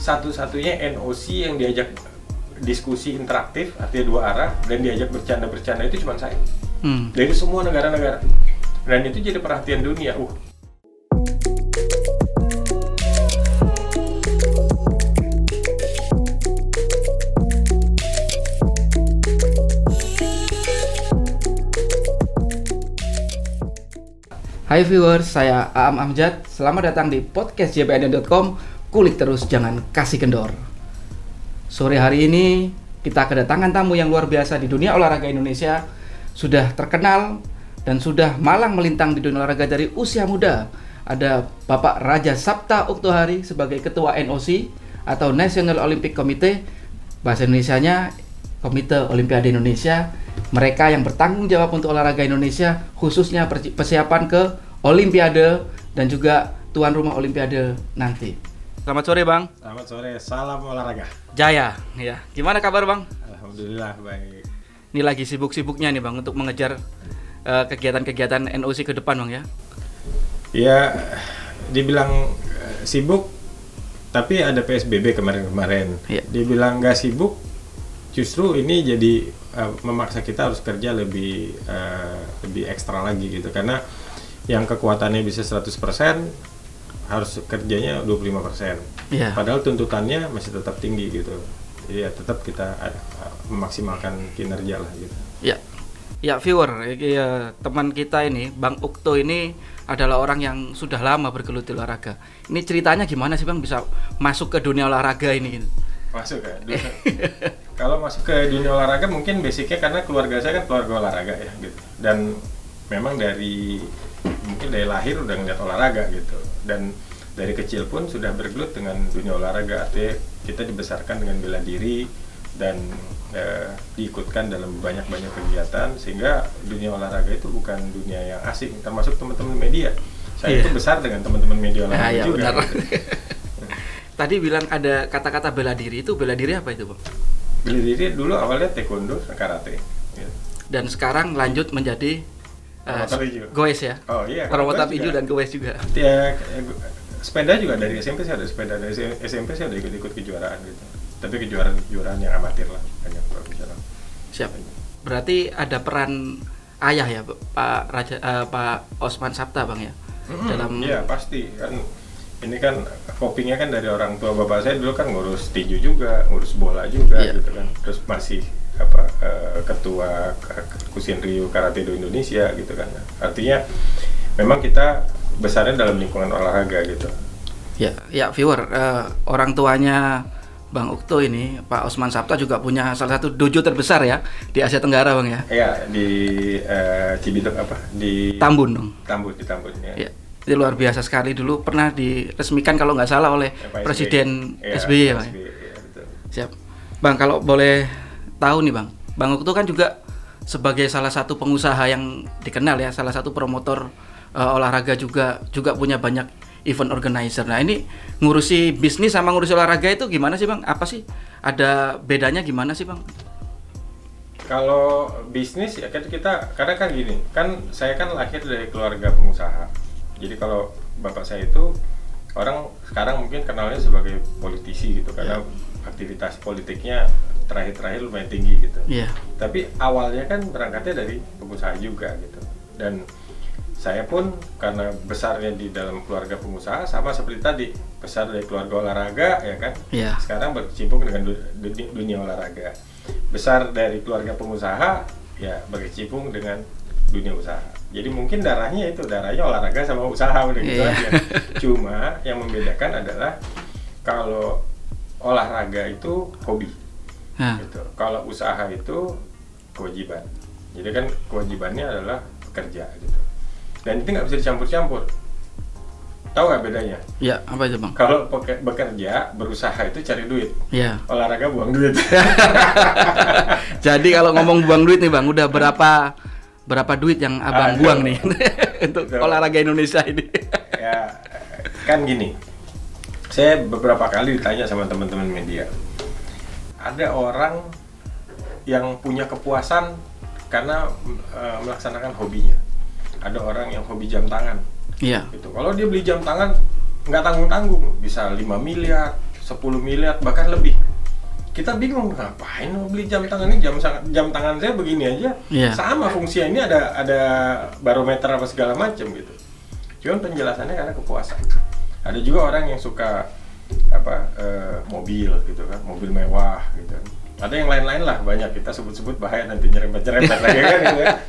satu-satunya NOC yang diajak diskusi interaktif artinya dua arah dan diajak bercanda-bercanda itu cuma saya Hmm. dari semua negara-negara dan itu jadi perhatian dunia uh Hai viewers, saya Aam Amjad. Selamat datang di podcast jbn.com. Kulik terus, jangan kasih kendor. Sore hari ini kita kedatangan tamu yang luar biasa di dunia olahraga Indonesia. Sudah terkenal dan sudah malang melintang di dunia olahraga dari usia muda. Ada Bapak Raja Sabta Uktohari sebagai Ketua NOC atau National Olympic Committee. Bahasa Indonesianya Komite Olimpiade Indonesia. Mereka yang bertanggung jawab untuk olahraga Indonesia, khususnya persi- persiapan ke Olimpiade dan juga tuan rumah Olimpiade nanti. Selamat sore, Bang. selamat sore salam olahraga Jaya, ya. Gimana kabar, Bang? alhamdulillah baik Ini lagi sibuk-sibuknya nih, Bang, untuk mengejar eh, kegiatan-kegiatan NOC ke depan, Bang ya. ya dibilang eh, sibuk tapi ada PSBB kemarin-kemarin Iya. dibilang nggak sibuk justru ini jadi eh, memaksa kita harus kerja lebih eh, lebih ekstra lagi gitu karena yang kekuatannya bisa 100% harus kerjanya 25% Iya. padahal tuntutannya masih tetap tinggi gitu jadi ya tetap kita eh, memaksimalkan kinerja lah gitu Ya, ya viewer, ya, teman kita ini, Bang Ukto ini adalah orang yang sudah lama bergelut di olahraga. Ini ceritanya gimana sih Bang bisa masuk ke dunia olahraga ini? Gitu? masuk ya kalau masuk ke dunia olahraga mungkin basicnya karena keluarga saya kan keluarga olahraga ya gitu dan memang dari mungkin dari lahir udah ngeliat olahraga gitu dan dari kecil pun sudah bergelut dengan dunia olahraga artinya kita dibesarkan dengan bela diri dan eh, diikutkan dalam banyak-banyak kegiatan sehingga dunia olahraga itu bukan dunia yang asing termasuk teman-teman media saya Iya. itu besar dengan teman-teman media olahraga Ah, ya, juga benar. Tadi bilang ada kata-kata bela diri itu bela diri apa itu Bang? bela diri dulu awalnya taekwondo karate gitu. Dan sekarang lanjut menjadi hijau. goes ya. Oh iya, goes hijau dan goes juga. ya eh, sepeda juga dari SMP saya ada sepeda dari SMP saya udah ikut-ikut kejuaraan gitu tapi kejuaraan kejuaraan yang amatir lah banyak profesional Siap. Berarti ada peran ayah ya Pak Raja eh, Pak Osman Sabta Bang ya. Dalam iya pasti kan ini kan copingnya kan dari orang tua bapak saya dulu kan ngurus tinju juga ngurus bola juga Iya. gitu kan terus masih eh, ketua K- Kusin Ryu Karate Do Indonesia gitu kan artinya memang kita besarnya dalam lingkungan olahraga gitu Ya, ya viewer, eh, orang tuanya Bang Ukto ini, Pak Osman Sabta juga punya salah satu dojo terbesar ya di Asia Tenggara, Bang ya. ya di eh, Cibitung apa di Tambun dong. Tambun di Tambun ya. Ya, itu luar biasa sekali dulu pernah diresmikan kalau nggak salah oleh Ya, Pak Presiden Iya, SBY ya, Bang. ya? SBY, iya, betul. Siap. Bang, kalau boleh tahu nih, Bang. Bang Ukto kan juga sebagai salah satu pengusaha yang dikenal ya, salah satu promotor eh, olahraga juga juga punya banyak event organizer. Nah, ini ngurusi bisnis sama ngurusi olahraga itu gimana sih, Bang? Apa sih? Ada bedanya gimana sih, Bang? Kalau bisnis ya kan kita karena kan gini, kan saya kan lahir dari keluarga pengusaha. Jadi kalau bapak saya itu orang sekarang mungkin kenalnya sebagai politisi gitu karena aktivitas politiknya terakhir-terakhir lumayan tinggi gitu. Iya. Tapi awalnya kan berangkatnya dari pengusaha juga gitu. Dan saya pun karena besarnya di dalam keluarga pengusaha sama seperti tadi besar dari keluarga olahraga ya kan. Iya. Sekarang berkecimpung dengan du- du- dunia olahraga. Besar dari keluarga pengusaha ya berkecimpung dengan dunia usaha. Jadi mungkin darahnya itu darahnya olahraga sama usaha udah gitu Iya. aja. Cuma yang membedakan adalah kalau olahraga itu hobi Nah, gitu. Kalau usaha itu kewajiban. Jadi kan kewajibannya adalah bekerja gitu. Dan itu nggak bisa dicampur-campur. Tahu nggak bedanya? ya apa itu, Bang? Kalau bekerja, berusaha itu cari duit. Ya. Olahraga buang duit. Jadi kalau ngomong buang duit nih, Bang, udah berapa berapa duit yang Abang Aduh. buang nih untuk Aduh. olahraga Indonesia ini? ya kan gini. Saya beberapa kali ditanya sama teman-teman media. Ada orang yang punya kepuasan karena eh, melaksanakan hobinya. Ada orang yang hobi jam tangan. Iya. gitu. Kalau dia beli jam tangan nggak tanggung tanggung bisa 5 miliar, 10 10 miliar bahkan lebih kita bingung ngapain mau beli jam tangan ini jam jam tangan saya begini aja Iya. sama fungsinya ini ada ada barometer apa segala macam gitu cuman penjelasannya karena kepuasan ada juga orang yang suka apa eh, mobil gitu kan mobil mewah gitu ada yang lain-lain lah banyak kita sebut-sebut bahaya nanti nyerempet-nyerempet lagi kan gitu ya.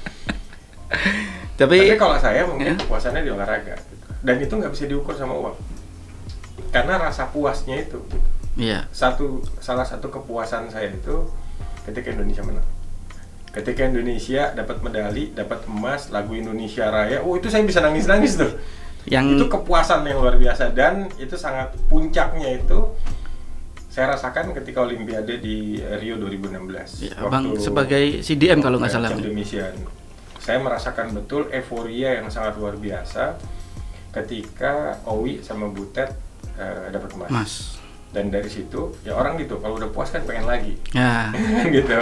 Tapi, Tapi kalau saya mungkin Ya. kepuasannya di olahraga gitu. dan itu nggak bisa diukur sama uang karena rasa puasnya itu gitu. iya. satu salah satu kepuasan saya itu ketika Indonesia menang ketika Indonesia dapat medali dapat emas lagu Indonesia Raya oh itu saya bisa nangis nangis tuh Yang itu kepuasan yang luar biasa dan itu sangat puncaknya itu saya rasakan ketika Olimpiade di Rio 2016 ya, Bang sebagai CDM kalau nggak Eh, salah. Mission. Saya merasakan betul euforia yang sangat luar biasa ketika Owi sama Butet eh, dapat emas. Mas. Dan dari situ ya orang gitu kalau udah puas kan pengen lagi Ya. gitu.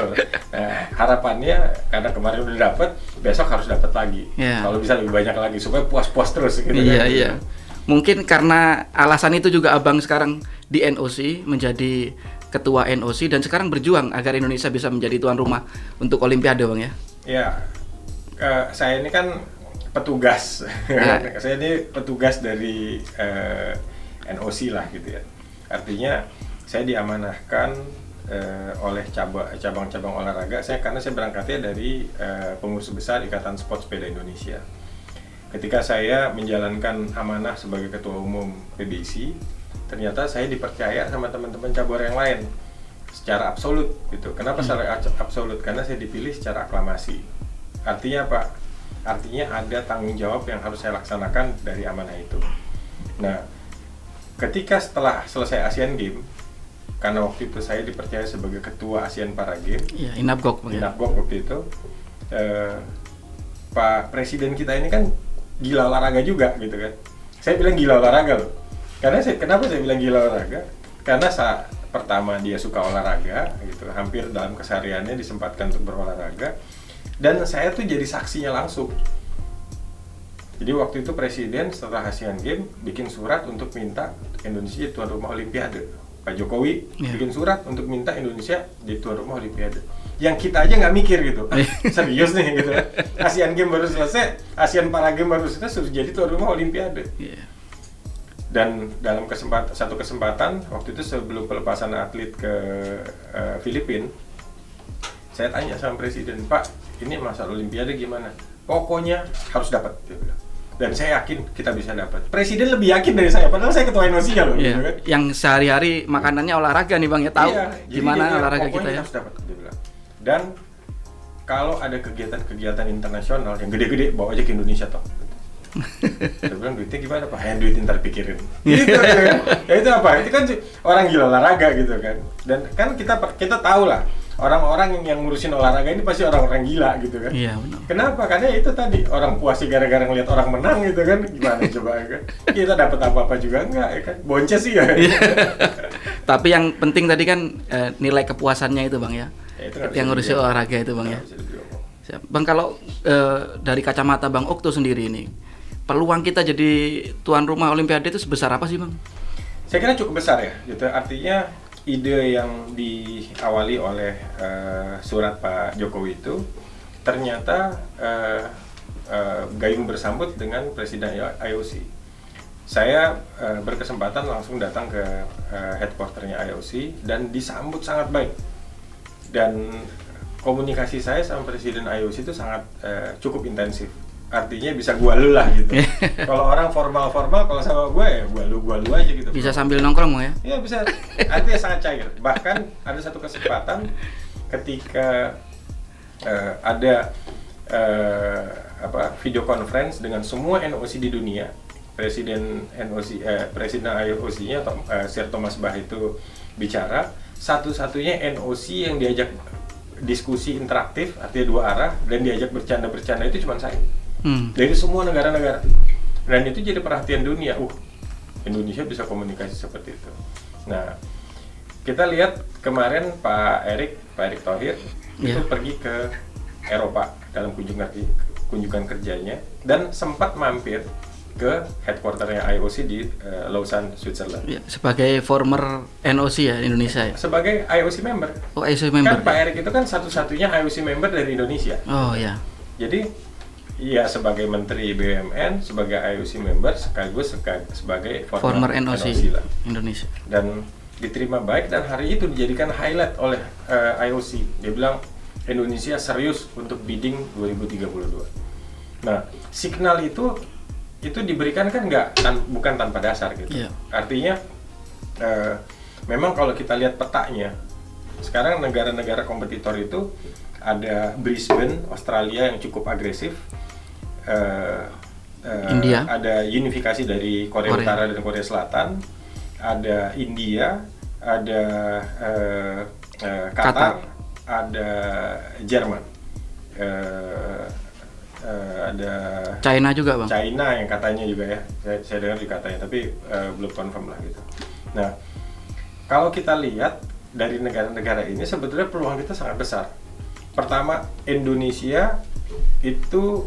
Nah, harapannya karena kemarin udah dapat, besok harus dapat lagi. Ya. Kalau bisa lebih banyak lagi supaya puas-puas terus gitu Iya, kan. iya. Mungkin karena alasan itu juga Abang sekarang di NOC menjadi ketua NOC dan sekarang berjuang agar Indonesia bisa menjadi tuan rumah untuk Olimpiade, Bang ya. Ya, eh, saya ini kan petugas. Ya. saya ini petugas dari eh, NOC lah gitu ya. Artinya saya diamanahkan eh, oleh cabang- cabang-cabang olahraga. Saya karena saya berangkatnya dari eh, pengurus besar Ikatan Sport Sepeda Indonesia. Ketika saya menjalankan amanah sebagai ketua umum PBC, ternyata saya dipercaya sama teman-teman cabur yang lain secara absolut gitu. Kenapa secara ac- absolut? Karena saya dipilih secara aklamasi. Artinya apa? Artinya ada tanggung jawab yang harus saya laksanakan dari amanah itu. Nah, ketika setelah selesai Asian Games, karena waktu itu saya dipercaya sebagai ketua ASEAN Para Games, Iya, Inapgok, ya. Nafgok waktu itu eh, Pak Presiden kita ini kan gila olahraga juga gitu kan. Saya bilang gila olahraga loh. Karena saya kenapa saya bilang gila olahraga? Karena saat pertama dia suka olahraga gitu hampir dalam kesehariannya disempatkan untuk berolahraga. Dan saya tuh jadi saksinya langsung jadi waktu itu presiden setelah Asian Games bikin surat untuk minta Indonesia jadi tuan rumah Olimpiade. Pak Jokowi Iya. bikin surat untuk minta Indonesia jadi tuan rumah Olimpiade. Yang kita aja nggak mikir gitu, Ah, serius nih gitu. Asian Games baru selesai, Asian Para Games baru selesai, suruh jadi tuan rumah Olimpiade. Iya. Dan dalam kesempatan satu kesempatan waktu itu sebelum pelepasan atlet ke eh, Filipina, saya tanya sama presiden, Pak, ini masalah Olimpiade gimana? Pokoknya harus dapat, dia bilang. Dan saya yakin kita bisa dapat. Presiden lebih yakin dari saya, padahal saya ketua ya loh. Iya. gitu kan. Yang sehari-hari makanannya olahraga nih, Bang ya. Tahu jadi gimana dia olahraga "Pokoknya kita ya. harus dapat, dia bilang. Dan kalau ada kegiatan-kegiatan internasional yang gede-gede, bawa aja ke Indonesia toh. Saya bilang duitnya gimana pak? Yang duit ntar pikirin. Gitu, kan. Ya itu apa? Itu kan orang gila olahraga gitu kan. Dan kan kita kita tahu lah orang-orang yang, yang ngurusin olahraga ini pasti orang-orang gila gitu kan. Iya, benar. Kenapa? Karena ya itu tadi orang puasnya gara-gara ngeliat orang menang gitu kan. Gimana coba kan? Kita dapat apa-apa juga enggak ya kan? Bonces sih ya. Iya. Tapi yang penting tadi kan eh, nilai kepuasannya itu, Bang ya. Ya, itu yang ngurusin dibilang. olahraga itu, Bang ya. Siap. Bang kalau eh, dari kacamata Bang Okto sendiri ini, peluang kita jadi tuan rumah Olimpiade itu sebesar apa sih, Bang? Saya kira cukup besar ya, gitu. Artinya ide yang diawali oleh eh, surat Pak Jokowi itu ternyata eh, eh, gayung bersambut dengan Presiden IOC. Saya eh, berkesempatan langsung datang ke eh, headquarternya IOC dan disambut sangat baik. Dan komunikasi saya sama Presiden IOC itu sangat eh, cukup intensif. Artinya bisa gua lu lah gitu. kalau orang formal-formal, kalau sama gue ya gua lu gua lu aja gitu. Bisa sambil nongkrong, ya? Iya bisa. Artinya sangat cair. Bahkan ada satu kesempatan ketika eh, ada eh, apa video conference dengan semua NOC di dunia. Presiden NOC eh, Presiden IOC-nya Tom- eh, Sir Thomas Bach itu bicara satu-satunya NOC yang diajak diskusi interaktif artinya dua arah dan diajak bercanda-bercanda itu cuma saya Hmm. dari semua negara-negara dan itu jadi perhatian dunia uh Indonesia bisa komunikasi seperti itu nah kita lihat kemarin Pak Erik Pak Erik Thohir itu Iya. pergi ke Eropa dalam kunjungan kunjungan kerjanya dan sempat mampir ke headquarternya IOC di uh, Lausanne, Switzerland. Ya, sebagai former NOC ya Indonesia ya. Sebagai IOC member. Oh, IOC member. Kan Pak Erik itu kan satu-satunya IOC member dari Indonesia. Oh ya. Jadi ya sebagai Menteri BUMN, sebagai IOC member sekaligus sebagai former, former NOC, NOC lah. Indonesia. Dan diterima baik dan hari itu dijadikan highlight oleh uh, IOC. Dia bilang Indonesia serius untuk bidding 2032. Nah, signal itu itu diberikan kan nggak tan bukan tanpa dasar gitu. Yeah. Artinya uh, memang kalau kita lihat petanya sekarang negara-negara kompetitor itu ada Brisbane Australia yang cukup agresif. Uh, uh, India. Ada unifikasi dari Korea, Korea Utara dan Korea Selatan. Ada India, ada uh, uh, Qatar, Qatar, ada Jerman. Uh, uh, ada China juga bang China yang katanya juga ya saya, saya dengar dikatanya tapi uh, belum confirm lah gitu nah kalau kita lihat dari negara-negara ini sebetulnya peluang kita sangat besar pertama Indonesia itu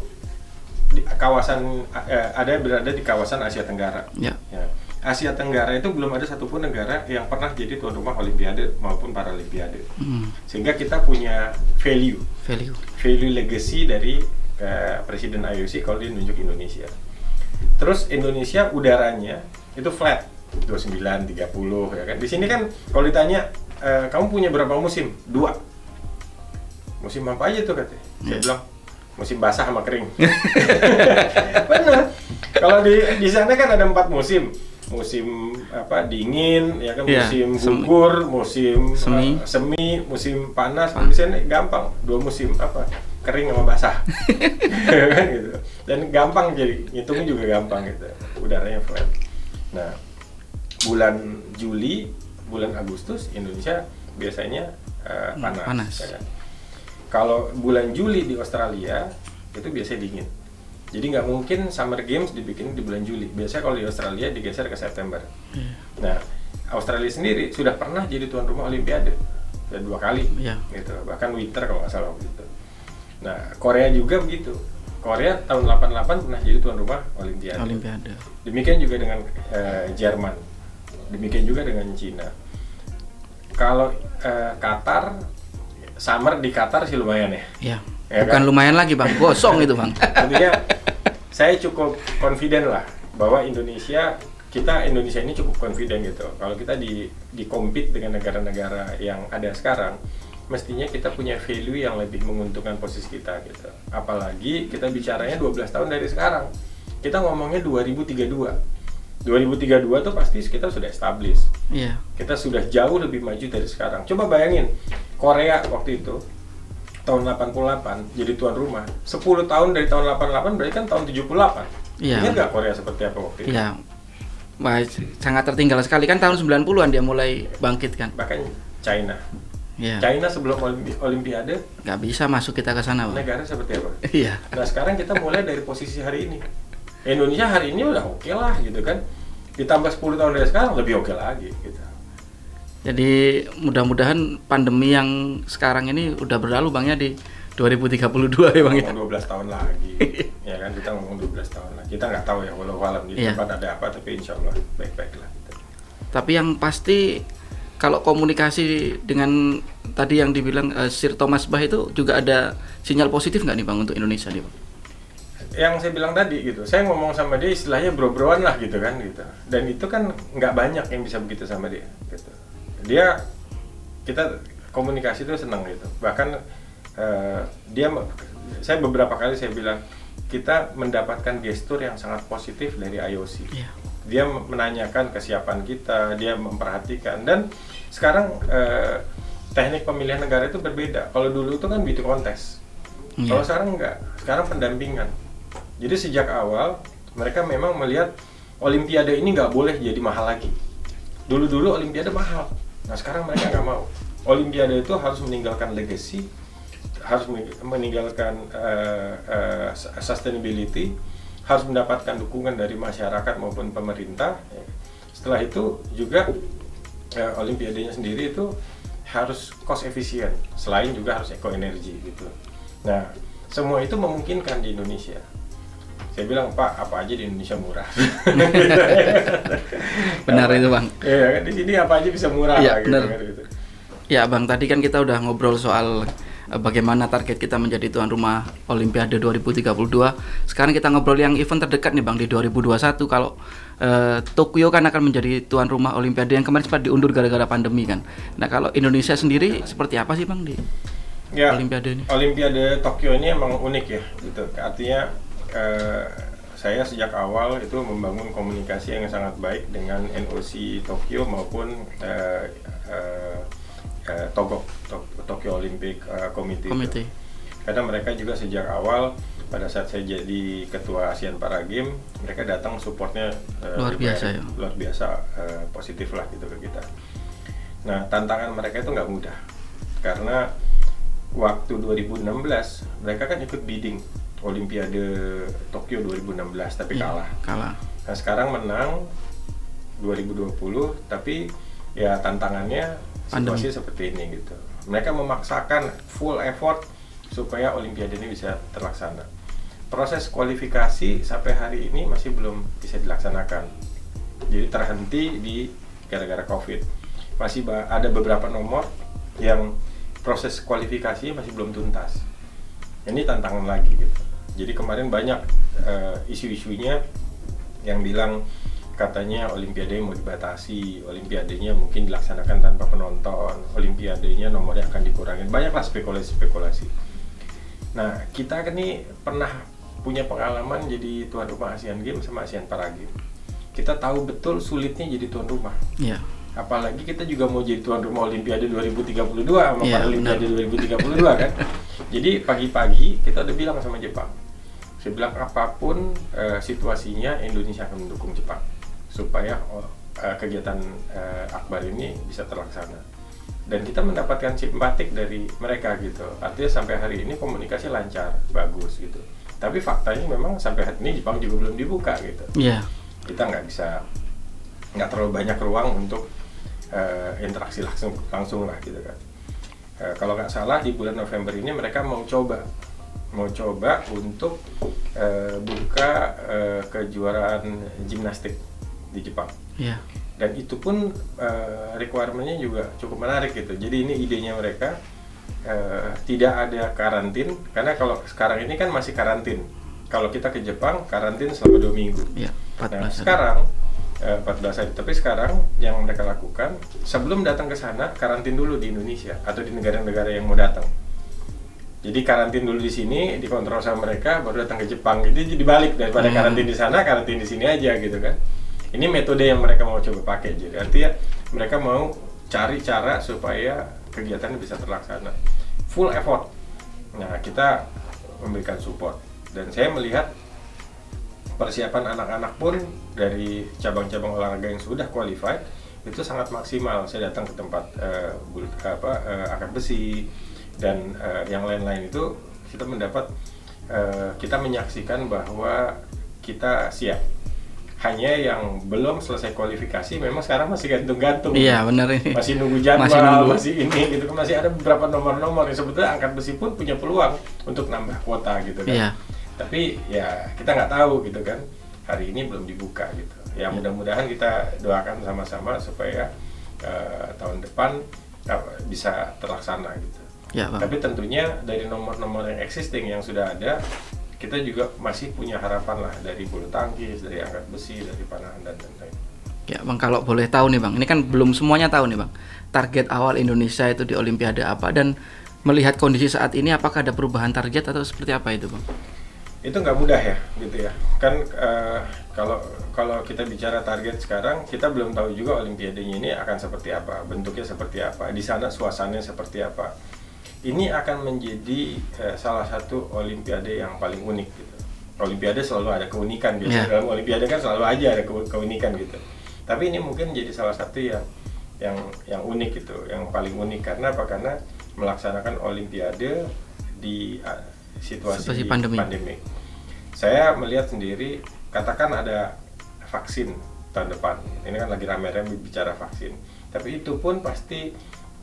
di kawasan uh, ada berada di kawasan Asia Tenggara ya. ya. Asia Tenggara itu belum ada satupun negara yang pernah jadi tuan rumah Olimpiade maupun Paralimpiade. Hmm. Sehingga kita punya value, value, value legacy dari ke presiden IOC kalau dia nunjuk Indonesia. Terus Indonesia udaranya itu flat 29 30 ya kan. Di sini kan kalau ditanya e, kamu punya berapa musim? Dua. Musim apa aja tuh katanya? Saya iya. bilang musim basah sama kering. Benar. Kalau di di sana kan ada empat musim musim apa dingin ya kan yeah, musim gugur musim semi uh, semi musim panas Bisa gampang dua musim apa kering sama basah gitu dan gampang jadi ngitungnya juga gampang gitu udaranya flat nah bulan Juli bulan Agustus Indonesia biasanya uh, panas, panas. Ya kan? Kalau bulan Juli di Australia itu biasanya dingin jadi nggak mungkin Summer Games dibikin di bulan Juli biasanya kalau di Australia digeser ke September yeah. nah Australia sendiri sudah pernah jadi tuan rumah Olimpiade dan dua kali yeah. gitu bahkan winter kalau nggak salah waktu itu Nah, Korea juga begitu. Korea tahun 88 pernah jadi tuan rumah Olimpiade. Olimpiade. Demikian juga dengan uh, Jerman. Demikian juga dengan Cina. Kalau uh, Qatar, summer di Qatar sih lumayan ya. Iya. Ya Bukan kan? lumayan lagi bang, gosong itu bang. Artinya saya cukup confident lah bahwa Indonesia kita Indonesia ini cukup confident gitu. Kalau kita di di compete dengan negara-negara yang ada sekarang, mestinya kita punya value yang lebih menguntungkan posisi kita gitu. Apalagi kita bicaranya 12 tahun dari sekarang. Kita ngomongnya 2032. 2032 tuh pasti kita sudah establish. Iya. Kita sudah jauh lebih maju dari sekarang. Coba bayangin Korea waktu itu tahun 88 jadi tuan rumah. 10 tahun dari tahun 88 berarti kan tahun 78. Iya. Ingat nggak Korea seperti apa waktu itu? Iya. Wah, sangat tertinggal sekali kan tahun 90-an dia mulai bangkit kan. Bahkan China Yeah. China sebelum Olimpiade nggak bisa masuk kita ke sana, Negara seperti apa? Iya. nah sekarang kita mulai dari posisi hari ini. Indonesia hari ini udah oke okay lah gitu kan. Ditambah 10 tahun dari sekarang lebih oke okay lagi gitu. Jadi mudah-mudahan pandemi yang sekarang ini udah berlalu bang ya di 2032 ya bang ya. 12 tahun lagi. ya kan kita ngomong 12 tahun lagi. Kita nggak tahu ya walau alam di yeah. tempat ada apa tapi insya Allah baik-baik lah. Gitu. Tapi yang pasti kalau komunikasi dengan tadi yang dibilang uh, Sir Thomas Bach itu juga ada sinyal positif nggak nih bang untuk Indonesia nih bang? Yang saya bilang tadi gitu, saya ngomong sama dia istilahnya bro-broan lah gitu kan gitu. Dan itu kan nggak banyak yang bisa begitu sama dia gitu. Dia kita komunikasi itu senang gitu. Bahkan uh, dia saya beberapa kali saya bilang kita mendapatkan gestur yang sangat positif dari IOC. Yeah. Dia menanyakan kesiapan kita, dia memperhatikan dan sekarang eh, teknik pemilihan negara itu berbeda. Kalau dulu itu kan beauty contest. Yeah. Kalau sekarang enggak, sekarang pendampingan. Jadi sejak awal mereka memang melihat Olimpiade ini nggak boleh jadi mahal lagi. Dulu-dulu Olimpiade mahal. Nah sekarang mereka nggak mau. Olimpiade itu harus meninggalkan legacy, harus meninggalkan uh, uh, sustainability, harus mendapatkan dukungan dari masyarakat maupun pemerintah. Setelah itu juga uh, olimpiadenya sendiri itu harus cost efisien selain juga harus eco energy gitu nah semua itu memungkinkan di Indonesia Saya bilang Pak apa aja di Indonesia murah. Benar itu bang. Iya kan di sini apa aja bisa murah Iya, lah, gitu, benar. kan, gitu. Ya bang, tadi kan kita udah ngobrol soal eh, bagaimana target kita menjadi tuan rumah Olimpiade 2032. Sekarang kita ngobrol yang event terdekat nih bang di 2021 kalau eh, Tokyo kan akan menjadi tuan rumah Olimpiade yang kemarin sempat diundur gara-gara pandemi kan. Nah kalau Indonesia sendiri seperti apa sih bang di Ya, Olimpiade ini? Olimpiade Tokyo ini emang unik ya, gitu. Artinya eh, saya sejak awal itu membangun komunikasi yang sangat baik dengan NOC Tokyo maupun eh, eh, eh, Togo, To- Tokyo Olympic eh, Committee. Komite? Karena mereka juga sejak awal pada saat saya jadi ketua ASEAN Para Games, mereka datang supportnya eh, Luar biasa ya. luar biasa eh, positif lah gitu ke kita. Nah tantangan mereka itu nggak mudah karena waktu 2016 mereka kan ikut bidding Olimpiade Tokyo 2016 tapi Iya, kalah. Kalah. Nah sekarang menang 2020 tapi ya tantangannya Pandemi. situasi seperti ini gitu. Mereka memaksakan full effort supaya Olimpiade ini bisa terlaksana. Proses kualifikasi sampai hari ini masih belum bisa dilaksanakan. Jadi terhenti di gara-gara COVID. Masih ada beberapa nomor yang proses kualifikasi masih belum tuntas. Ini tantangan lagi gitu. Jadi kemarin banyak eh, isu-isunya yang bilang katanya olimpiade mau dibatasi, olimpiadenya mungkin dilaksanakan tanpa penonton, olimpiadenya nomornya akan dikurangin. Banyaklah spekulasi-spekulasi. Nah, kita kan nih pernah punya pengalaman jadi tuan rumah Asian Games sama Asian Para Games. Kita tahu betul sulitnya jadi tuan rumah. Iya. Apalagi kita juga mau jadi tuan rumah Olimpiade 2032 sama Iya, Paralimpiade 2032 kan. Jadi pagi-pagi kita udah bilang sama Jepang. Saya bilang apa pun eh, situasinya Indonesia akan mendukung Jepang supaya eh, kegiatan eh, Akbar ini bisa terlaksana. Dan kita mendapatkan simpatik dari mereka gitu. Artinya sampai hari ini komunikasi lancar, bagus gitu. Tapi faktanya memang sampai hari ini Jepang juga belum dibuka gitu Iya. kita nggak bisa nggak terlalu banyak ruang untuk eh, interaksi langsung langsung lah gitu kan Eh, kalau nggak salah di bulan November ini mereka mau coba mau coba untuk eh, buka eh, kejuaraan gimnastik di Jepang Iya. dan itu pun eh, requirementnya juga cukup menarik gitu jadi ini idenya mereka eh, tidak ada karantin karena kalau sekarang ini kan masih karantin kalau kita ke Jepang karantin selama dua minggu Iya. 14 Nah, hari. sekarang eh, 14 hari. Tapi sekarang yang mereka lakukan sebelum datang ke sana karantin dulu di Indonesia atau di negara-negara yang mau datang. Jadi karantin dulu di sini, dikontrol sama mereka, baru datang ke Jepang. Jadi jadi balik daripada Hmm. karantin di sana, karantin di sini aja gitu kan. Ini metode yang mereka mau coba pakai. Jadi artinya mereka mau cari cara supaya kegiatan bisa terlaksana. Full effort. Nah, kita memberikan support. Dan saya melihat persiapan anak-anak pun dari cabang-cabang olahraga yang sudah qualified itu sangat maksimal. Saya datang ke tempat eh, bul- apa angkat besi dan eh, yang lain-lain itu kita mendapat eh, kita menyaksikan bahwa kita siap. Hanya yang belum selesai kualifikasi memang sekarang masih gantung-gantung. Iya, benar ini. Masih nunggu jadwal, Masih masih, nunggu. ini gitu kan masih ada beberapa nomor-nomor yang sebetulnya angkat besi pun punya peluang untuk nambah kuota gitu kan Iya. tapi ya kita nggak tahu gitu kan hari ini belum dibuka gitu ya mudah-mudahan kita doakan sama-sama supaya eh, tahun depan eh, bisa terlaksana gitu Ya, Bang. tapi tentunya dari nomor-nomor yang existing yang sudah ada kita juga masih punya harapan lah dari bulu tangkis dari angkat besi dari panahan dan lain-lain Ya bang, kalau boleh tahu nih bang, ini kan belum semuanya tahu nih bang. Target awal Indonesia itu di Olimpiade apa dan melihat kondisi saat ini apakah ada perubahan target atau seperti apa itu bang? itu nggak mudah ya gitu ya kan eh, kalau kalau kita bicara target sekarang kita belum tahu juga olimpiadenya ini akan seperti apa bentuknya seperti apa di sana suasananya seperti apa ini akan menjadi eh, salah satu olimpiade yang paling unik gitu olimpiade selalu ada keunikan biasanya Ya. dalam olimpiade kan selalu aja ada ke- keunikan gitu tapi ini mungkin jadi salah satu yang yang yang unik gitu yang paling unik karena apa karena melaksanakan olimpiade di ah, situasi Situasi pandemi. pandemik. Saya melihat sendiri, katakan ada vaksin tahun depan. Ini kan lagi rame-rame bicara vaksin. Tapi itu pun pasti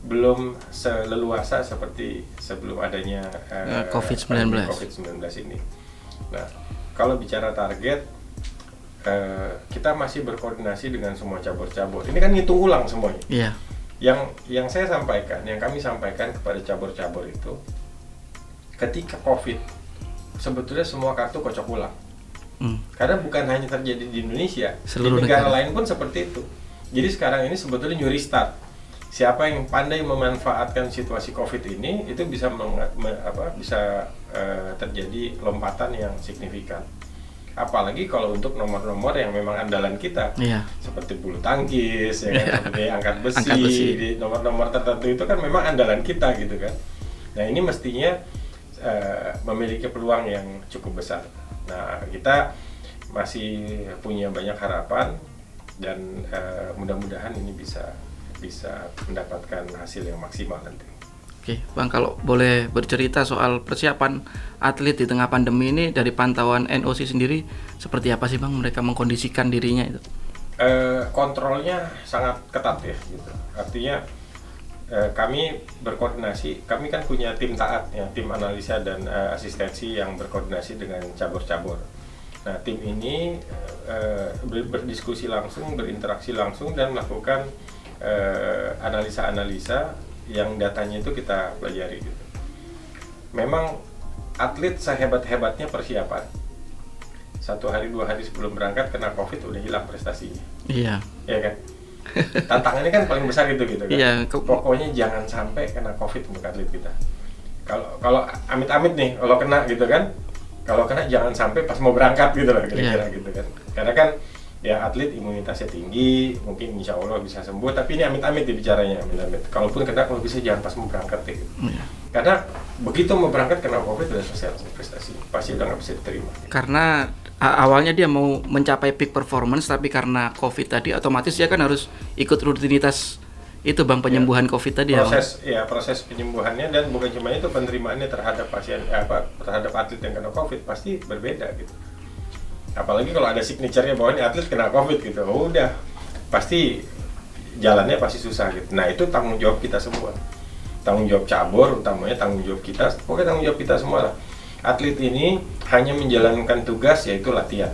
belum seleluasa seperti sebelum adanya Eh, eh, COVID-19. pandemi COVID-19 ini. Nah, kalau bicara target eh, kita masih berkoordinasi dengan semua cabur-cabur. Ini kan ngitung ulang semuanya. Iya. Yang yang saya sampaikan, yang kami sampaikan kepada cabur-cabur itu, ketika COVID, sebetulnya semua kartu kocok ulang. Hmm. Karena bukan hanya terjadi di Indonesia, Seluruh di negara, negara. lain pun seperti itu. Jadi sekarang ini sebetulnya new restart. Siapa yang pandai memanfaatkan situasi COVID ini, itu bisa meng- me- apa, bisa eh, terjadi lompatan yang signifikan. Apalagi kalau untuk nomor-nomor yang memang andalan kita, Iya. seperti bulu tangkis, ya kan, seperti angkat besi, Angkat besi. di nomor-nomor tertentu itu kan memang andalan kita gitu kan. Nah ini mestinya eh, memiliki peluang yang cukup besar. Nah kita masih punya banyak harapan dan eh, mudah-mudahan ini bisa bisa mendapatkan hasil yang maksimal nanti. Oke, Bang kalau boleh bercerita soal persiapan atlet di tengah pandemi ini dari pantauan NOC sendiri seperti apa sih Bang mereka mengkondisikan dirinya itu? Eh, kontrolnya sangat ketat ya gitu. Artinya eh, kami berkoordinasi, kami kan punya tim taat ya, tim analisa dan eh, asistensi yang berkoordinasi dengan cabur-cabur. Nah, tim ini ber- berdiskusi langsung, berinteraksi langsung dan melakukan eh, analisa-analisa yang datanya itu kita pelajari gitu. Memang atlet sehebat-hebatnya persiapan. Satu hari dua hari sebelum berangkat kena covid udah hilang prestasinya Iya. ya kan tantangannya kan paling besar itu gitu kan Iya, pokoknya jangan sampai kena covid untuk atlet kita kalau kalau amit-amit nih kalau kena gitu kan kalau kena jangan sampai pas mau berangkat gitu lah kira-kira Iya. gitu kan karena kan ya atlet imunitasnya tinggi mungkin insya Allah bisa sembuh tapi ini amit-amit ya bicaranya amit-amit kalaupun kena kalau bisa jangan pas mau berangkat deh gitu. Iya. karena begitu mau berangkat kena covid udah selesai langsung prestasi pasti udah nggak bisa diterima Karena awalnya dia mau mencapai peak performance tapi karena Covid tadi otomatis dia kan harus ikut rutinitas itu Bang penyembuhan Covid tadi ya. Bang? proses ya proses penyembuhannya dan bukan cuma itu penerimaannya terhadap pasien eh, apa terhadap atlet yang kena covid pasti berbeda gitu apalagi kalau ada signaturenya bahwa ini atlet kena covid gitu. Oh, udah. Pasti jalannya pasti susah gitu. Nah itu tanggung jawab kita semua. Tanggung jawab cabur utamanya tanggung jawab kita. Pokoknya tanggung jawab kita semua lah. Atlet ini hanya menjalankan tugas yaitu latihan.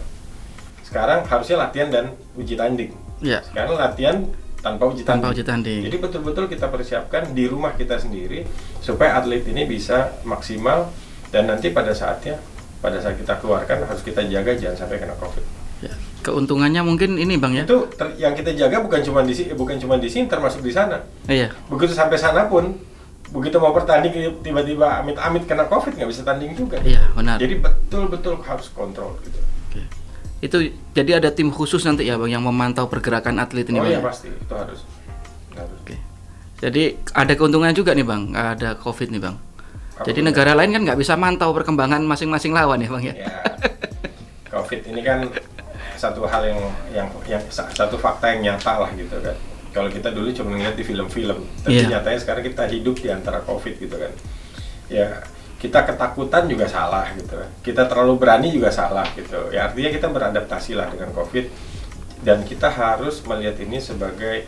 Sekarang harusnya latihan dan uji tanding. Iya. sekarang latihan tanpa uji tanding. Tanpa uji tanding. jadi betul-betul kita persiapkan di rumah kita sendiri supaya atlet ini bisa maksimal dan nanti pada saatnya pada saat kita keluarkan harus kita jaga jangan sampai kena covid. Ya. Keuntungannya mungkin ini Bang ya. Itu ter- yang kita jaga bukan cuma di sini, bukan cuma di sini termasuk di sana. Iya. Begitu sampai sana pun begitu mau bertanding tiba-tiba amit-amit kena covid nggak bisa tanding juga. Iya, benar. Jadi betul-betul harus kontrol gitu. Oke. Itu jadi ada tim khusus nanti ya Bang yang memantau pergerakan atlet ini Oh Bang. iya ya? pasti itu harus. harus. Oke. Jadi ada keuntungannya juga nih Bang, ada Covid nih Bang. Jadi negara lain kan nggak bisa mantau perkembangan masing-masing lawan ya Bang ya. ya covid ini kan satu hal yang yang yang sa- satu fakta yang nyata lah gitu kan. Kalau kita dulu cuma ngeliat di film-film tapi Iya. nyatanya sekarang kita hidup di antara covid gitu kan. Ya kita ketakutan juga salah gitu kan. Kita terlalu berani juga salah gitu. Ya artinya kita beradaptasi lah dengan covid dan kita harus melihat ini sebagai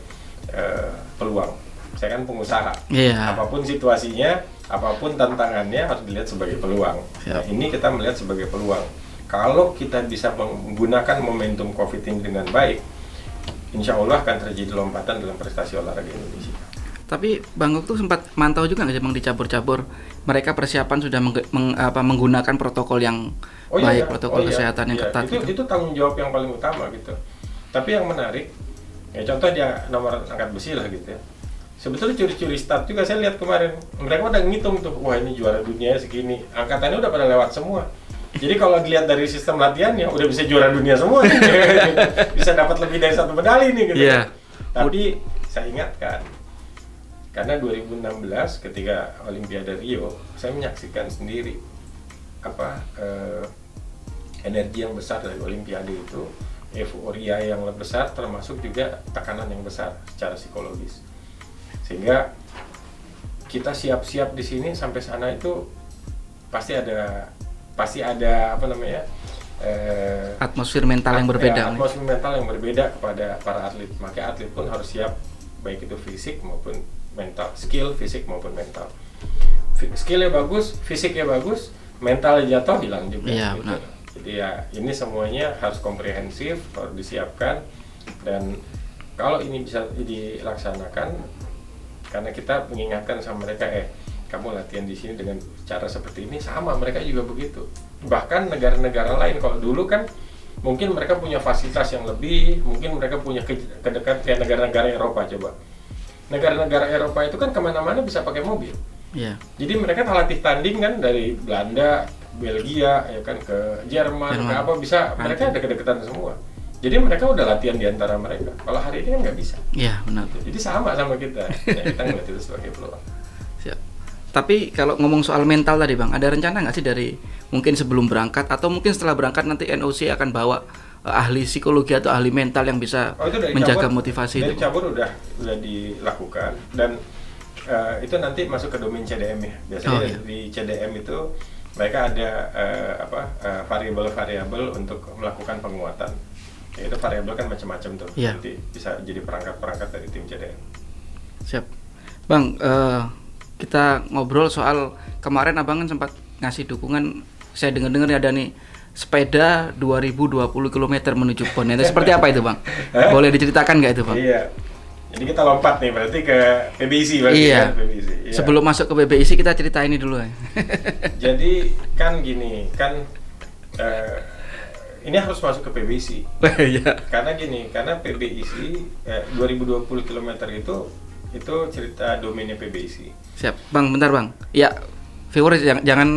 eh, peluang. Saya kan pengusaha. Iya. apa pun situasinya apa pun tantangannya harus dilihat sebagai peluang Siap. Nah, ini kita melihat sebagai peluang kalau kita bisa menggunakan momentum covid ini dengan baik insya Allah akan terjadi lompatan dalam prestasi olahraga Indonesia Tapi Bang Gok tuh sempat mantau juga nggak sih Bang di cabur-cabur mereka persiapan sudah mengge- meng- apa, menggunakan protokol yang baik, iya. protokol Oh iya. kesehatan yang Iya, ketat itu, gitu. itu tanggung jawab yang paling utama gitu tapi yang menarik ya contoh dia nomor angkat besi lah gitu ya sebetulnya curi-curi start juga saya lihat kemarin. Mereka udah ngitung tuh wah ini juara dunia segini. Angkatannya udah pada lewat semua. Jadi kalau dilihat dari sistem latihannya udah bisa juara dunia semua bisa dapat lebih dari satu medali nih gitu. Iya. tapi saya ingatkan karena 2016 ketika Olimpiade Rio saya menyaksikan sendiri apa eh, energi yang besar dari Olimpiade itu euforia yang lebih besar termasuk juga tekanan yang besar secara psikologis sehingga kita siap-siap di sini sampai sana itu pasti ada pasti ada apa namanya eh, Atmosfer mental yang at- berbeda. ya, atmosfer mental yang berbeda kepada para atlet maka atlet pun harus siap baik itu fisik maupun mental skill fisik maupun mental skillnya bagus fisiknya bagus mentalnya jatuh hilang juga Iya, gitu. benar. Jadi ya ini semuanya harus komprehensif, harus disiapkan dan kalau ini bisa dilaksanakan karena kita mengingatkan sama mereka eh kamu latihan di sini dengan cara seperti ini sama mereka juga begitu. Bahkan negara-negara lain kalau dulu kan mungkin mereka punya fasilitas yang lebih, mungkin mereka punya ke- kedekat kayak negara-negara Eropa coba. Negara-negara Eropa itu kan ke mana-mana bisa pakai mobil. Iya. Jadi mereka latih tanding kan dari Belanda, Belgia, ya kan ke Jerman, Jerman. ke apa bisa mereka ada kedekatan semua. Jadi mereka udah latihan di antara mereka. Kalau hari ini kan nggak bisa. Iya, benar. Jadi sama sama kita. Ya, kita ngeliat itu sebagai peluang. Siap. Tapi kalau ngomong soal mental tadi bang, ada rencana nggak sih dari mungkin sebelum berangkat atau mungkin setelah berangkat nanti NOC akan bawa eh, ahli psikologi atau ahli mental yang bisa Oh, itu dari menjaga cabur, motivasi dari itu? cabur udah udah dilakukan dan eh, itu nanti masuk ke domain CDM ya. Biasanya Oh, iya. di CDM itu mereka ada eh, apa eh, variabel-variabel untuk melakukan penguatan. Ya, itu variabel kan macam-macam tuh. Iya. Nanti bisa jadi perangkat-perangkat dari tim CDM. Siap. Bang, eh, kita ngobrol soal kemarin abang kan sempat ngasih dukungan. Saya dengar-dengar ada nih sepeda 2020 km menuju PON. Itu seperti apa itu bang? Boleh diceritakan nggak itu bang? Iya. Jadi kita lompat nih berarti ke PBIC berarti Iya. kan PBIC. Iya. Sebelum masuk ke BBIC kita cerita ini dulu ya. Jadi kan gini, kan eh, ini harus masuk ke PBIC. Iya. Karena gini, karena PBIC eh, 2020 km itu itu cerita domainnya PBIC. Siap, Bang, bentar Bang. Ya, viewers jangan, jangan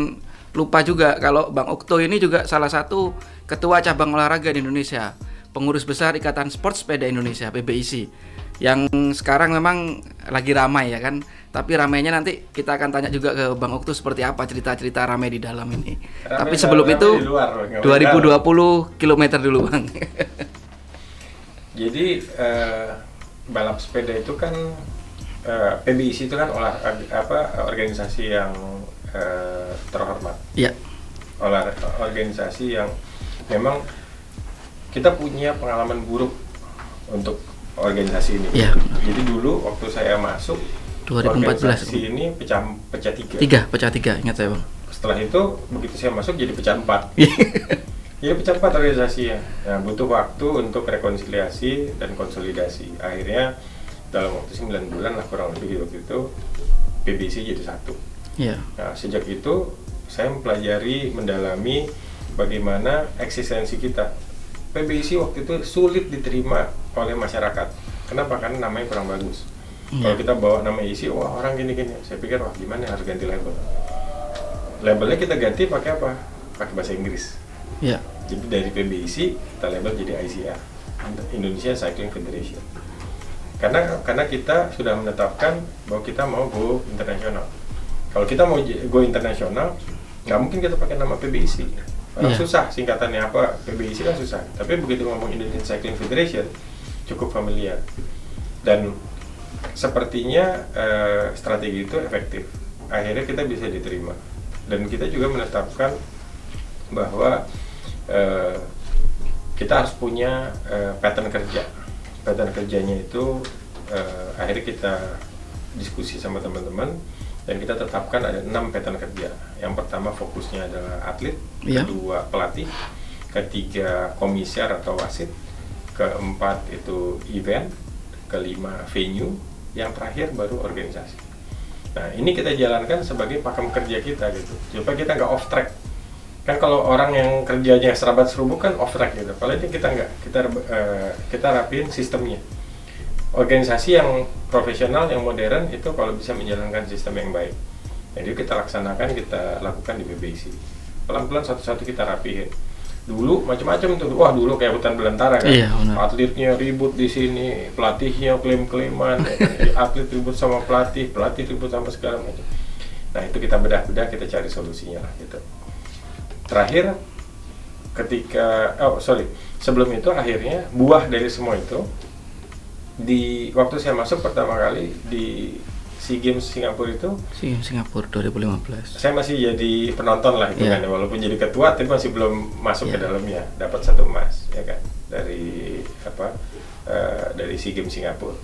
lupa juga kalau Bang Okto ini juga salah satu ketua cabang olahraga di Indonesia, pengurus besar Ikatan Sport Sepeda Indonesia (PBIC). Yang sekarang memang lagi ramai ya kan. Tapi ramainya nanti kita akan tanya juga ke Bang Okto seperti apa cerita-cerita ramai di dalam ini. Ramai Tapi sebelum itu luar, nggak boleh 2020 km dulu Bang. Jadi eh, balap sepeda itu kan eh, PBIC itu kan olah apa organisasi yang eh, terhormat. Iya. olah organisasi yang memang kita punya pengalaman buruk untuk organisasi ini. Iya. Jadi dulu waktu saya masuk 2014. organisasi ini pecah pecah tiga. Tiga, pecah tiga, ingat saya Bang. Setelah itu begitu saya masuk jadi pecah empat. Jadi pecah empat organisasinya. Nah, butuh waktu untuk rekonsiliasi dan konsolidasi. Akhirnya dalam waktu 9 bulan lah kurang lebih waktu itu PBC jadi satu. Iya. Nah, sejak itu saya mempelajari, mendalami bagaimana eksistensi kita. PBIC waktu itu sulit diterima oleh masyarakat. Kenapa? Karena namanya kurang bagus. Kalau Iya. kita bawa nama isi, wah orang gini-gini. Saya pikir, wah gimana harus ganti label. Labelnya kita ganti pakai apa? Pakai bahasa Inggris. Iya. Jadi dari PBIC kita label jadi ICF, Indonesia Cycling Federation. Karena karena kita sudah menetapkan bahwa kita mau go internasional. Kalau kita mau go internasional, nggak mungkin kita pakai nama PBIC. Orang Iya. susah singkatannya apa? PBIC kan susah. Tapi begitu ngomong Indonesian Cycling Federation, cukup familiar. Dan sepertinya eh, strategi itu efektif. Akhirnya kita bisa diterima. Dan kita juga menetapkan bahwa eh, kita harus punya eh, pattern kerja. Pattern kerjanya itu eh, akhirnya kita diskusi sama teman-teman dan kita tetapkan ada enam pattern kerja. Yang pertama fokusnya adalah atlet, Iya. kedua pelatih, ketiga komisar atau wasit, keempat itu event, kelima venue, yang terakhir baru organisasi. Nah ini kita jalankan sebagai pakem kerja kita gitu, supaya kita nggak off track. Kan kalau orang yang kerjanya serabat serubuk kan off track gitu. Kalau kita nggak, kita eh, kita rapiin sistemnya. Organisasi yang profesional, yang modern itu kalau bisa menjalankan sistem yang baik. Jadi kita laksanakan, kita lakukan di BBC. Pelan-pelan satu-satu kita rapihin. Dulu macam-macam tuh. Wah, dulu kayak hutan belantara kan. Iya, benar. Atletnya ribut di sini, pelatihnya klaim-klaiman, atlet ribut sama pelatih, pelatih ribut sama segala macam. Nah, itu kita bedah-bedah, kita cari solusinya lah gitu. Terakhir ketika oh sorry, sebelum itu akhirnya buah dari semua itu di waktu saya masuk pertama kali di SEA Games Singapura itu Si Singapura 2015. saya masih jadi penonton lah itu Iya. kan walaupun jadi ketua tapi masih belum masuk ke Iya. dalamnya dapat satu emas ya kan dari apa eh, dari SEA Games Singapura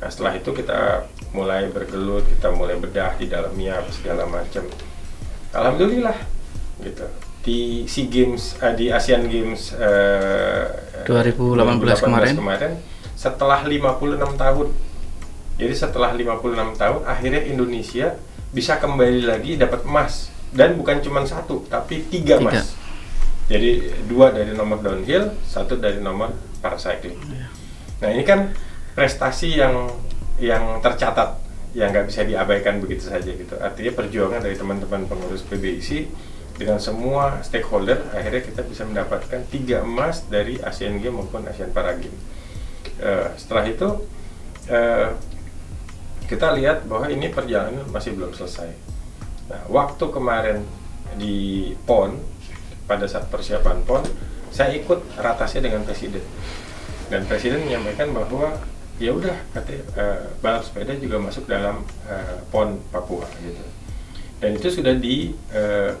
nah setelah itu kita mulai bergelut kita mulai bedah di dalamnya segala macam alhamdulillah gitu di SEA Games uh, di Asian Games uh, 2018 kemarin. kemarin setelah 56 tahun. Jadi setelah 56 tahun akhirnya Indonesia bisa kembali lagi dapat emas dan bukan cuma satu tapi tiga, Tiga. emas. Jadi dua dari nomor downhill, satu dari nomor paracycling. Iya. Nah ini kan prestasi yang yang tercatat yang nggak bisa diabaikan begitu saja gitu. Artinya perjuangan dari teman-teman pengurus PBIC dengan semua stakeholder akhirnya kita bisa mendapatkan tiga emas dari Asian Games maupun Asian Para Games. Eh, setelah itu eh, kita lihat bahwa ini perjalanan masih belum selesai. Nah, waktu kemarin di PON pada saat persiapan PON, saya ikut ratasnya dengan presiden. Dan presiden menyampaikan bahwa ya udah katanya eh, balap sepeda juga masuk dalam eh, PON Papua gitu. Dan itu sudah di eh,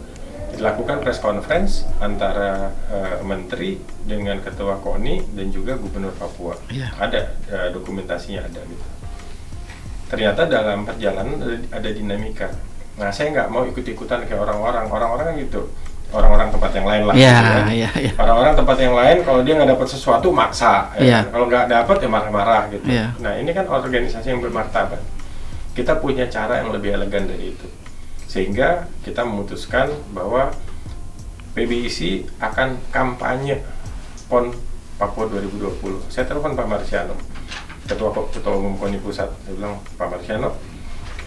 dilakukan press conference antara eh, menteri dengan ketua KONI dan juga gubernur Papua. Iya. Ada eh, dokumentasinya ada gitu ternyata dalam perjalanan ada, ada dinamika. Nah, saya nggak mau ikut-ikutan kayak orang-orang. Orang-orang kan gitu. Orang-orang tempat yang lain lah. Iya, gitu ya. iya, iya. Orang-orang tempat yang lain kalau dia nggak dapat sesuatu maksa. ya Iya. kan? Kalau nggak dapat ya marah-marah gitu. Iya. Nah, ini kan organisasi yang bermartabat. Kita punya cara yang lebih elegan dari itu. Sehingga kita memutuskan bahwa PBIC akan kampanye PON Papua 2020. Saya telepon Pak Marciano, ketua ketua umum KONI pusat. Saya bilang Pak Marciano,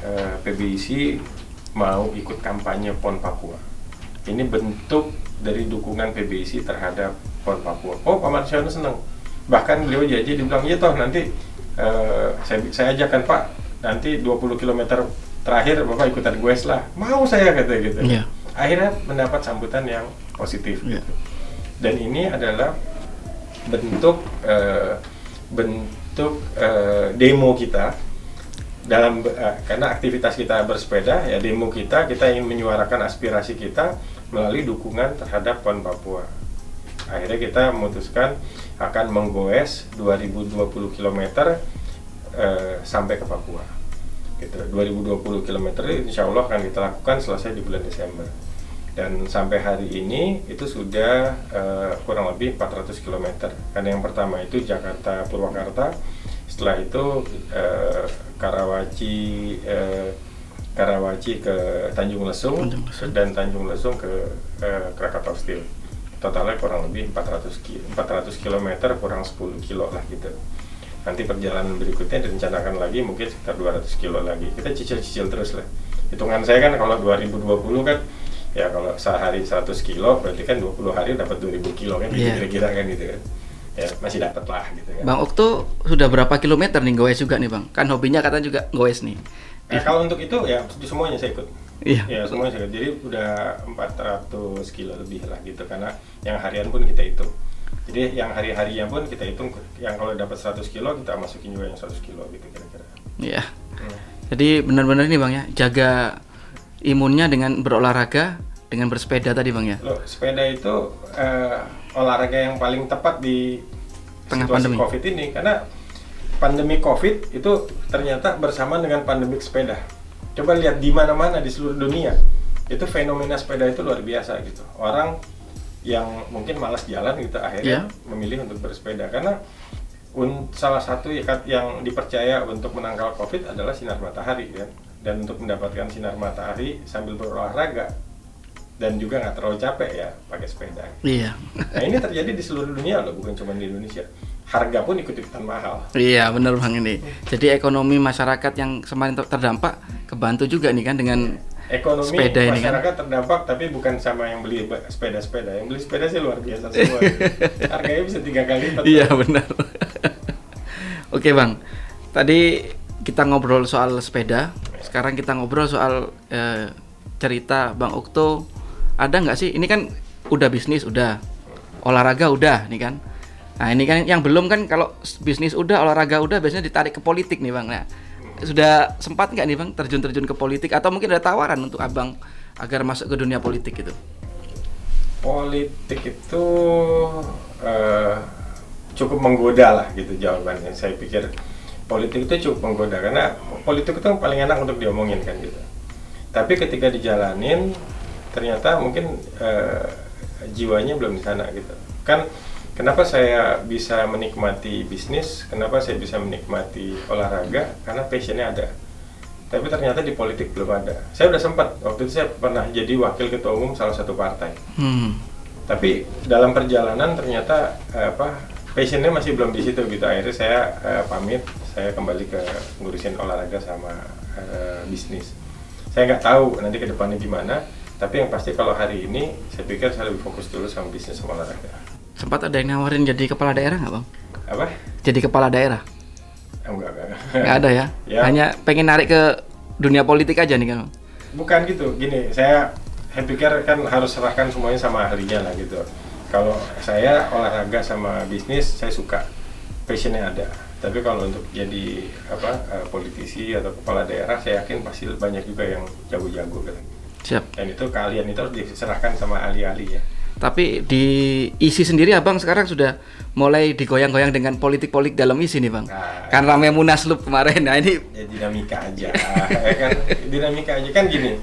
eh, PBIC mau ikut kampanye PON Papua. Ini bentuk dari dukungan PBIC terhadap PON Papua. Oh Pak Marciano senang. Bahkan beliau janji dibilang iya toh nanti eh, saya saya ajakkan Pak nanti 20 km terakhir Bapak ikutan gue lah. Mau saya kata gitu. Iya. Akhirnya mendapat sambutan yang positif. Iya. gitu. Dan ini adalah bentuk eh, bentuk eh, demo kita dalam eh, karena aktivitas kita bersepeda ya demo kita kita ingin menyuarakan aspirasi kita melalui dukungan terhadap PON Papua. Akhirnya kita memutuskan akan menggoes 2020 km eh, sampai ke Papua. Gitu. 2020 km insya Allah akan kita lakukan selesai di bulan Desember dan sampai hari ini itu sudah eh, kurang lebih 400 km karena yang pertama itu Jakarta Purwakarta. Setelah itu eh, Karawaci eh, Karawaci ke Tanjung Lesung, Tanjung Lesung. dan Tanjung Lesung ke eh, Krakatau Steel. Totalnya kurang lebih 400 ki 400 km kurang 10 kilo lah gitu. Nanti perjalanan berikutnya direncanakan lagi mungkin sekitar 200 kilo lagi. Kita cicil-cicil terus lah. Hitungan saya kan kalau 2020 kan ya kalau sehari 100 kilo berarti kan 20 hari dapat 2000 kilo kan gitu Iya. kira-kira kan gitu kan ya masih dapat lah gitu kan Bang Okto sudah berapa kilometer nih goes juga nih Bang? Kan hobinya katanya juga goes nih. Nah, kalau untuk itu ya semuanya saya ikut Iya. ya semuanya saya ikut jadi udah 400 kilo lebih lah gitu karena yang harian pun kita hitung jadi yang hari-harinya pun kita hitung yang kalau dapat 100 kilo kita masukin juga yang 100 kilo gitu kira-kira Iya. Hmm. Jadi benar-benar nih Bang ya, jaga imunnya dengan berolahraga, dengan bersepeda tadi Bang ya. Loh, sepeda itu eh, olahraga yang paling tepat di Tengah situasi pandemi. COVID ini karena pandemi COVID itu ternyata bersama dengan pandemi sepeda. Coba lihat di mana-mana di seluruh dunia itu fenomena sepeda itu luar biasa gitu. Orang yang mungkin malas jalan gitu akhirnya Iya. memilih untuk bersepeda karena un- salah satu ikat yang dipercaya untuk menangkal COVID adalah sinar matahari kan dan untuk mendapatkan sinar matahari sambil berolahraga dan juga nggak terlalu capek ya pakai sepeda. Iya. Nah ini terjadi di seluruh dunia loh, bukan cuma di Indonesia. Harga pun ikut-ikutan mahal. Iya, benar Bang ini. Jadi ekonomi masyarakat yang semakin ter- terdampak kebantu juga nih kan dengan Ekonomi Sepeda ini kan. masyarakat terdampak, tapi bukan sama yang beli sepeda-sepeda. Yang beli sepeda sih luar biasa semua. Harganya bisa tiga kali lipat. Iya, benar. Oke, Bang. Tadi kita ngobrol soal sepeda. Sekarang kita ngobrol soal eh, cerita Bang Okto. Ada nggak sih? Ini kan udah bisnis, udah olahraga, udah nih kan. Nah ini kan yang belum kan kalau bisnis udah olahraga udah biasanya ditarik ke politik nih bang. Nah sudah sempat nggak nih bang terjun-terjun ke politik atau mungkin ada tawaran untuk abang agar masuk ke dunia politik gitu? Politik itu eh, cukup menggoda lah gitu jawabannya. Saya pikir politik itu cukup menggoda karena politik itu yang paling enak untuk diomongin kan gitu. Tapi ketika dijalanin ternyata mungkin eh, jiwanya belum di sana gitu. Kan kenapa saya bisa menikmati bisnis? Kenapa saya bisa menikmati olahraga? Karena passionnya ada. Tapi ternyata di politik belum ada. Saya udah sempat waktu itu saya pernah jadi wakil ketua umum salah satu partai. Hmm. tapi dalam perjalanan ternyata eh, apa passionnya masih belum di situ gitu. Akhirnya saya eh, pamit saya kembali ke ngurusin olahraga sama eh, bisnis. Saya nggak tahu nanti ke depannya gimana tapi yang pasti kalau hari ini saya pikir saya lebih fokus dulu sama bisnis sama olahraga Sempat ada yang nawarin jadi kepala daerah nggak bang? apa Jadi kepala daerah? Eh, enggak enggak Nggak ada ya? Ya. Hanya pengen narik ke dunia politik aja nih kan bang? bukan gitu gini saya saya pikir kan harus serahkan semuanya sama ahlinya lah gitu kalau saya olahraga sama bisnis saya suka passionnya ada tapi kalau untuk jadi apa eh, politisi atau kepala daerah saya yakin pasti banyak juga yang jago-jago gitu Siap. dan itu kalian itu harus diserahkan sama ahli-ahli ya Tapi di isi sendiri abang sekarang sudah mulai digoyang-goyang dengan politik-politik dalam isi nih bang. Nah. Kan rame munaslup kemarin. Nah ini ya dinamika aja ya kan dinamika aja kan gini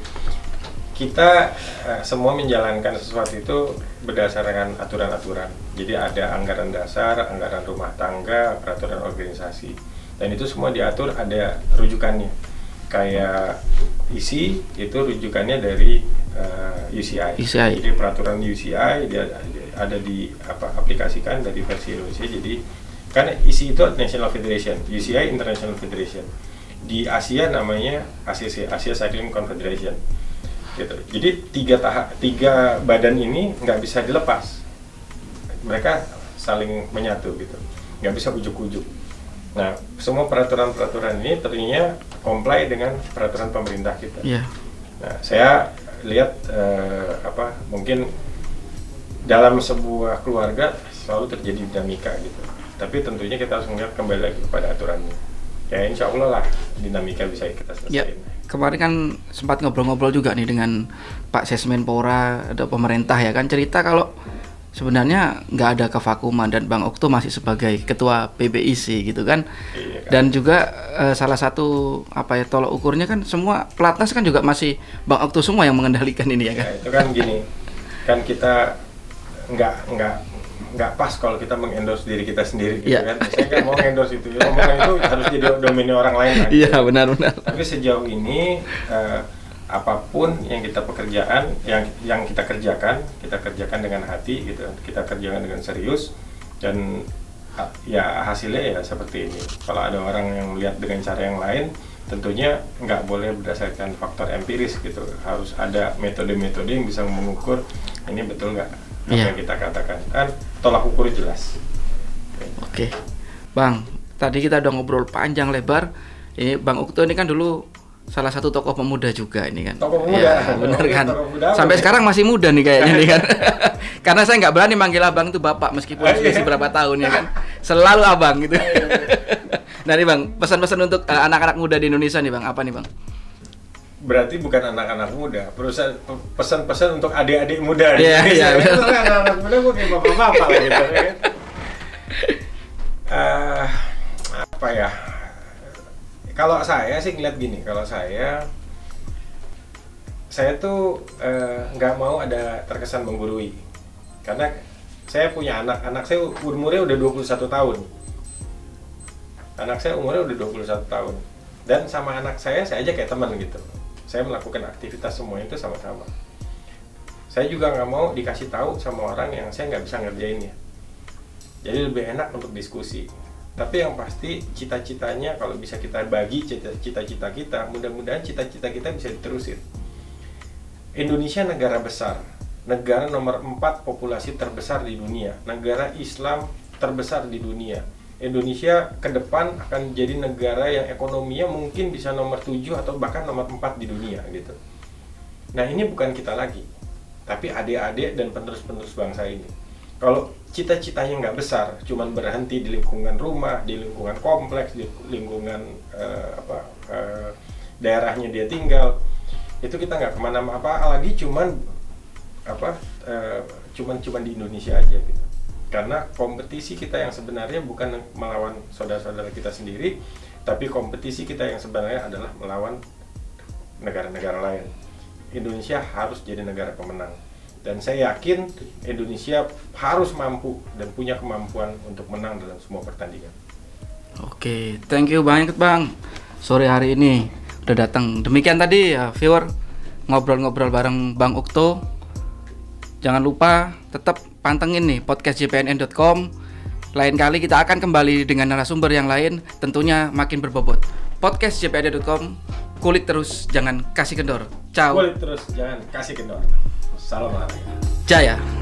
kita eh, semua menjalankan sesuatu itu berdasarkan aturan-aturan jadi ada anggaran dasar anggaran rumah tangga peraturan organisasi dan itu semua diatur ada rujukannya kayak isi itu rujukannya dari eh, UCI. UCI. jadi peraturan UCI dia ada di apa aplikasikan dari versi Indonesia. Jadi kan isi itu National Federation UCI International Federation. Di Asia namanya ACC Asia Cycling Confederation. Gitu. Jadi tiga tahap tiga badan ini nggak bisa dilepas. Mereka saling menyatu gitu. Nggak bisa ujuk-ujuk. Nah semua peraturan-peraturan ini ternyata comply dengan peraturan pemerintah kita ya Nah, saya lihat eh, apa mungkin dalam sebuah keluarga selalu terjadi dinamika gitu. Tapi tentunya kita harus melihat kembali lagi kepada aturannya. Ya insya Allah lah dinamika bisa kita selesaikan. kemarin kan sempat ngobrol-ngobrol juga nih dengan Pak Sesmenpora ada pemerintah ya kan cerita kalau sebenarnya nggak ada kevakuman dan Bang Okto masih sebagai ketua PBIC gitu kan. Iya kan? Dan juga eh, salah satu apa ya tolok ukurnya kan semua pelatnas kan juga masih Bang Okto semua yang mengendalikan ini ya Ya, kan. itu kan gini, kan kita nggak nggak nggak pas kalau kita mengendorse diri kita sendiri gitu Iya. kan. Saya kan mau endorse itu, ya, omongan itu harus jadi domainnya orang lain. kan. Iya benar-benar. Tapi sejauh ini eh, apa pun yang kita pekerjaan, yang yang kita kerjakan, kita kerjakan dengan hati gitu, kita kerjakan dengan serius dan ya hasilnya ya seperti ini. Kalau ada orang yang melihat dengan cara yang lain, tentunya nggak boleh berdasarkan faktor empiris gitu. Harus ada metode-metode yang bisa mengukur ini betul nggak apa Iya. yang kita katakan. Kan tolak ukur jelas. Oke, Bang. Tadi kita udah ngobrol panjang lebar. Ini Bang Ukto ini kan dulu salah satu tokoh pemuda juga ini kan. Tokoh pemuda. Ya, Tokoh- kan. tokoh pemuda Sampai nih? sekarang masih muda nih kayaknya nih kan. Karena saya nggak berani manggil abang itu bapak meskipun Ah, iya. berapa tahun ya kan. Selalu abang gitu. nah nih bang, pesan-pesan untuk eh, anak-anak muda di Indonesia nih bang, apa nih bang? berarti bukan anak-anak muda, perusahaan pe- pesan-pesan untuk adik-adik muda. Iya, iya, benar. anak-anak muda gue kayak bapak-bapak lah gitu. ya. Eh, apa ya? Kalau saya sih ngeliat gini, kalau saya saya tuh eh, nggak mau ada terkesan menggurui, karena saya punya anak, anak saya umurnya udah 21 tahun. Anak saya umurnya udah 21 tahun. Dan sama anak saya, saya aja kayak teman gitu. Saya melakukan aktivitas semua itu sama-sama. Saya juga nggak mau dikasih tahu sama orang yang saya nggak bisa ngerjainnya. Jadi lebih enak untuk diskusi. Tapi yang pasti cita-citanya kalau bisa kita bagi cita- cita-cita kita, mudah-mudahan cita-cita kita bisa diterusin. Indonesia negara besar, negara nomor 4 populasi terbesar di dunia, negara Islam terbesar di dunia. Indonesia ke depan akan jadi negara yang ekonominya mungkin bisa nomor 7 atau bahkan nomor 4 di dunia gitu. Nah ini bukan kita lagi, tapi adik-adik dan penerus-penerus bangsa ini. Kalau cita-citanya nggak besar, cuman berhenti di lingkungan rumah, di lingkungan kompleks, di lingkungan eh, apa eh, daerahnya dia tinggal, itu kita nggak ke mana-mana apa lagi cuman apa eh, cuman cuman di Indonesia aja gitu. Karena kompetisi kita yang sebenarnya bukan melawan saudara-saudara kita sendiri tapi kompetisi kita yang sebenarnya adalah melawan negara-negara lain. Indonesia harus jadi negara pemenang Dan saya yakin Indonesia harus mampu dan punya kemampuan untuk menang dalam semua pertandingan. Oke, thank you banyak Bang. Sore hari ini udah datang. Demikian tadi ya viewer ngobrol-ngobrol bareng Bang Ukto. Jangan lupa tetap pantengin nih podcast jpnn.com. Lain kali kita akan kembali dengan narasumber yang lain, tentunya makin berbobot. Podcast jpnn.com, kulik terus, jangan kasih kendor. Ciao. Kulit terus jangan kasih kendor. Salam olahraga. Jaya.